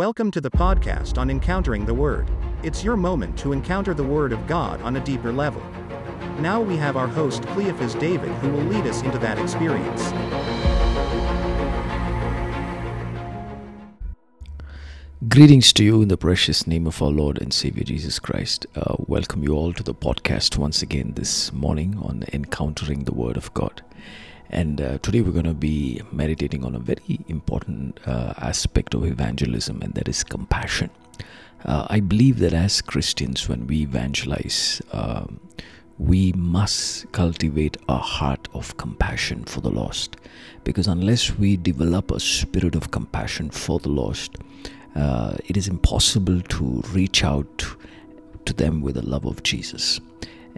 Welcome to the podcast on Encountering the Word. It's your moment to encounter the Word of God on a deeper level. Now we have our host Cleophas David who will lead us into that experience. Greetings to you in the precious name of our Lord and Savior Jesus Christ. Uh, welcome you all to the podcast once again this morning on Encountering the Word of God. And uh, today we're going to be meditating on a very important uh, aspect of evangelism, and that is compassion. Uh, I believe that as Christians, when we evangelize, um, we must cultivate a heart of compassion for the lost. Because unless we develop a spirit of compassion for the lost, uh, it is impossible to reach out to them with the love of Jesus.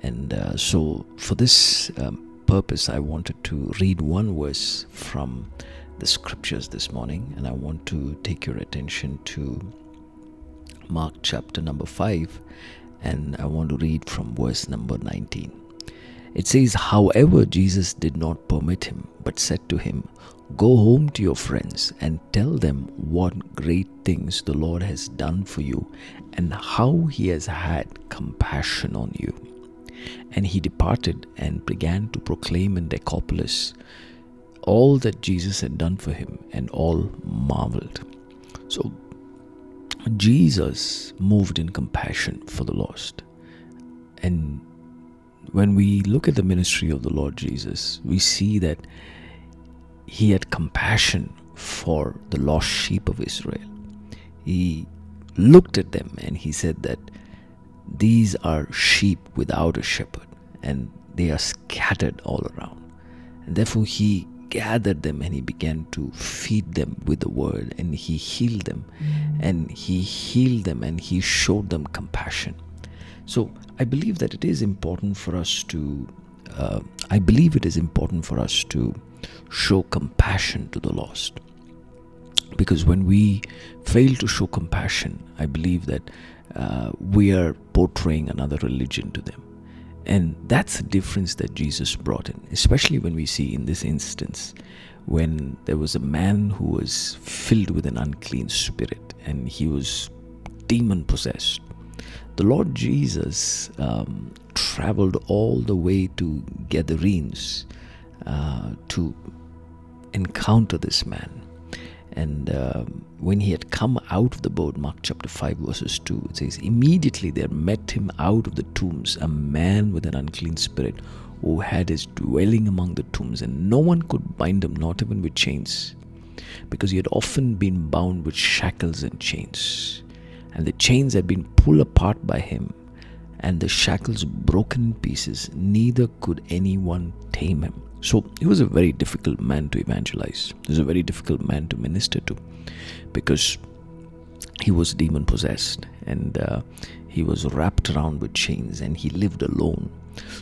And uh, so, for this um, purpose, I wanted to read one verse from the scriptures this morning, and I want to take your attention to Mark chapter number 5, and I want to read from verse number 19. It says, However, Jesus did not permit him, but said to him, Go home to your friends and tell them what great things the Lord has done for you and how he has had compassion on you. And he departed and began to proclaim in Decapolis all that Jesus had done for him, and all marveled. So, Jesus moved in compassion for the lost. And when we look at the ministry of the Lord Jesus, we see that he had compassion for the lost sheep of Israel. He looked at them and he said that these are sheep without a shepherd and they are scattered all around. And therefore he gathered them and he began to feed them with the word and he healed them and he healed them and he showed them compassion. So I believe that it is important for us to, uh, I believe it is important for us to show compassion to the lost. Because when we fail to show compassion, I believe that uh, we are portraying another religion to them. And that's the difference that Jesus brought in, especially when we see in this instance when there was a man who was filled with an unclean spirit and he was demon possessed. The Lord Jesus um, traveled all the way to Gadarenes uh, to encounter this man. And uh, when he had come out of the boat, Mark chapter 5, verses 2, it says, Immediately there met him out of the tombs a man with an unclean spirit who had his dwelling among the tombs, and no one could bind him, not even with chains, because he had often been bound with shackles and chains. And the chains had been pulled apart by him, and the shackles broken in pieces, neither could anyone tame him. So he was a very difficult man to evangelize. He was a very difficult man to minister to because he was demon possessed and uh, he was wrapped around with chains and he lived alone.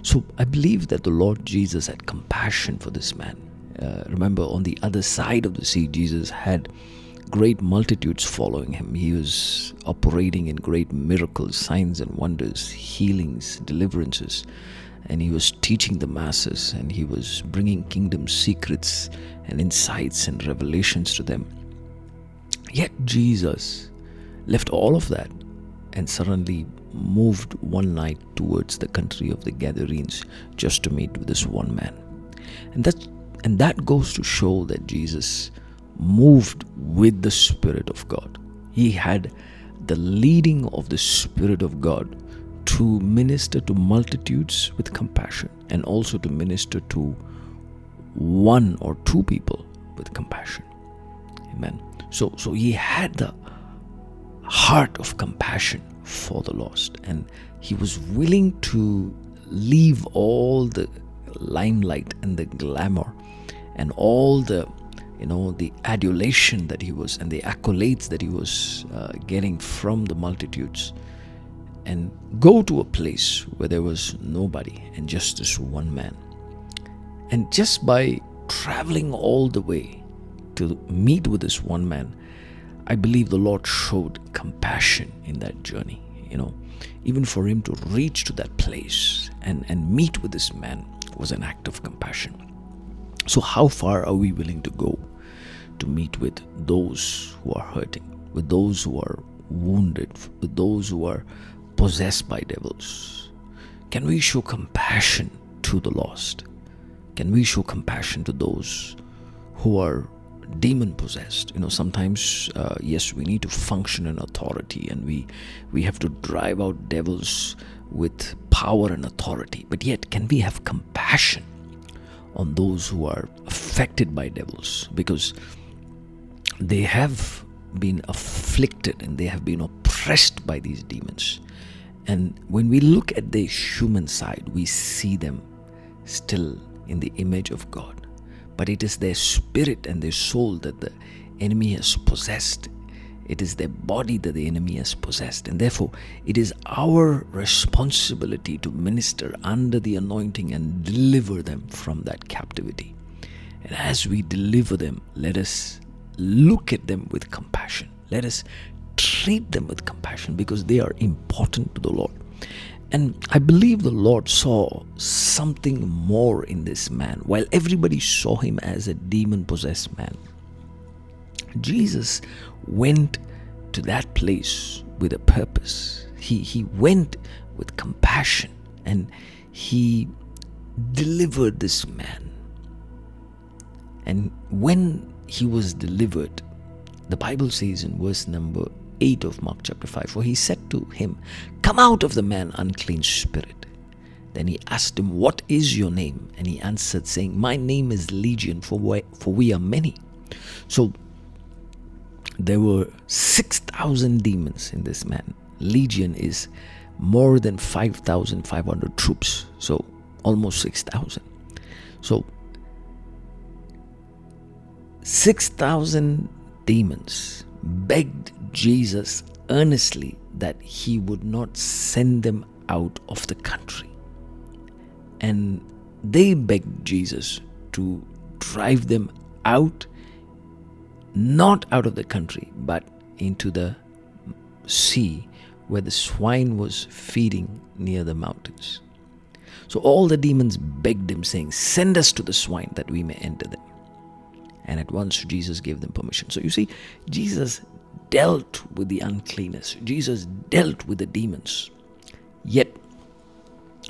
So I believe that the Lord Jesus had compassion for this man. Uh, remember, on the other side of the sea, Jesus had great multitudes following him. He was operating in great miracles, signs, and wonders, healings, deliverances and he was teaching the masses and he was bringing kingdom secrets and insights and revelations to them. Yet Jesus left all of that and suddenly moved one night towards the country of the Gadarenes just to meet with this one man. And that and that goes to show that Jesus moved with the Spirit of God. He had the leading of the Spirit of God to minister to multitudes with compassion and also to minister to one or two people with compassion amen so so he had the heart of compassion for the lost and he was willing to leave all the limelight and the glamour and all the you know the adulation that he was and the accolades that he was uh, getting from the multitudes and go to a place where there was nobody and just this one man. And just by traveling all the way to meet with this one man, I believe the Lord showed compassion in that journey. You know, even for him to reach to that place and, and meet with this man was an act of compassion. So, how far are we willing to go to meet with those who are hurting? with those who are wounded, with those who are possessed by devils? Can we show compassion to the lost? Can we show compassion to those who are demon possessed you know sometimes uh, yes we need to function in authority and we we have to drive out devils with power and authority but yet can we have compassion on those who are affected by devils because they have been afflicted and they have been oppressed by these demons and when we look at the human side we see them still in the image of god but it is their spirit and their soul that the enemy has possessed. It is their body that the enemy has possessed. And therefore, it is our responsibility to minister under the anointing and deliver them from that captivity. And as we deliver them, let us look at them with compassion. Let us treat them with compassion because they are important to the Lord. And I believe the Lord saw something more in this man. While everybody saw him as a demon possessed man, Jesus went to that place with a purpose. He, he went with compassion and he delivered this man. And when he was delivered, the Bible says in verse number 8 of Mark chapter 5. For he said to him, Come out of the man, unclean spirit. Then he asked him, What is your name? And he answered, saying, My name is Legion, for we, for we are many. So there were 6,000 demons in this man. Legion is more than 5,500 troops. So almost 6,000. So 6,000 demons begged Jesus earnestly that he would not send them out of the country. And they begged Jesus to drive them out, not out of the country, but into the sea where the swine was feeding near the mountains. So all the demons begged him, saying, Send us to the swine that we may enter them. And at once Jesus gave them permission. So you see, Jesus dealt with the uncleanness, Jesus dealt with the demons. Yet,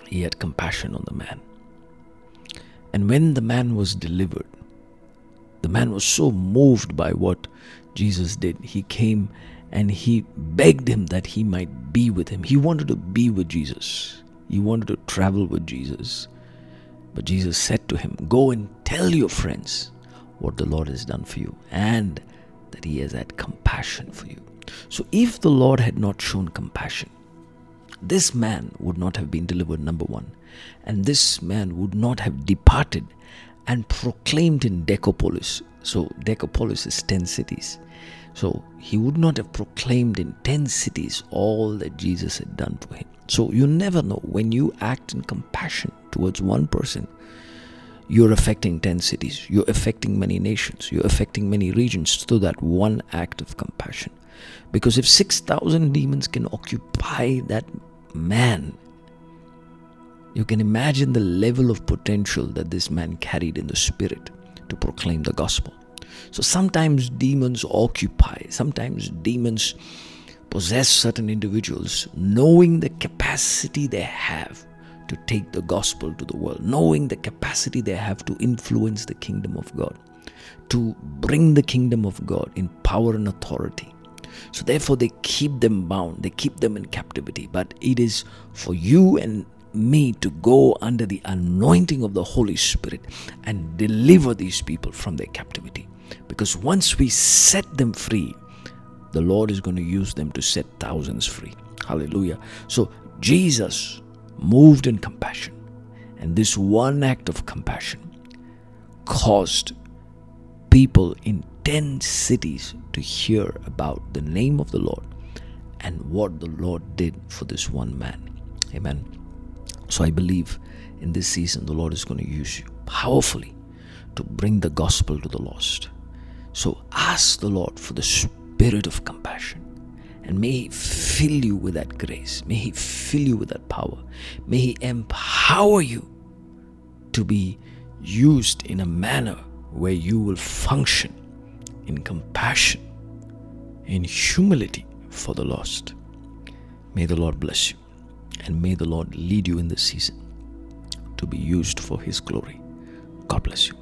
he had compassion on the man. And when the man was delivered, the man was so moved by what Jesus did. He came and he begged him that he might be with him. He wanted to be with Jesus, he wanted to travel with Jesus. But Jesus said to him, Go and tell your friends what the Lord has done for you and that He has had compassion for you. So, if the Lord had not shown compassion, this man would not have been delivered, number one, and this man would not have departed and proclaimed in Decapolis. So, Decapolis is 10 cities. So, he would not have proclaimed in 10 cities all that Jesus had done for him. So, you never know when you act in compassion towards one person, you're affecting 10 cities, you're affecting many nations, you're affecting many regions through that one act of compassion. Because if 6,000 demons can occupy that man, you can imagine the level of potential that this man carried in the spirit to proclaim the gospel. So sometimes demons occupy, sometimes demons possess certain individuals, knowing the capacity they have to take the gospel to the world, knowing the capacity they have to influence the kingdom of God, to bring the kingdom of God in power and authority. So, therefore, they keep them bound, they keep them in captivity. But it is for you and me to go under the anointing of the Holy Spirit and deliver these people from their captivity. Because once we set them free, the Lord is going to use them to set thousands free. Hallelujah. So, Jesus moved in compassion. And this one act of compassion caused people in 10 cities to hear about the name of the Lord and what the Lord did for this one man. Amen. So I believe in this season the Lord is going to use you powerfully to bring the gospel to the lost. So ask the Lord for the spirit of compassion and may He fill you with that grace. May He fill you with that power. May He empower you to be used in a manner where you will function in compassion in humility for the lost. May the Lord bless you and may the Lord lead you in this season to be used for His glory. God bless you.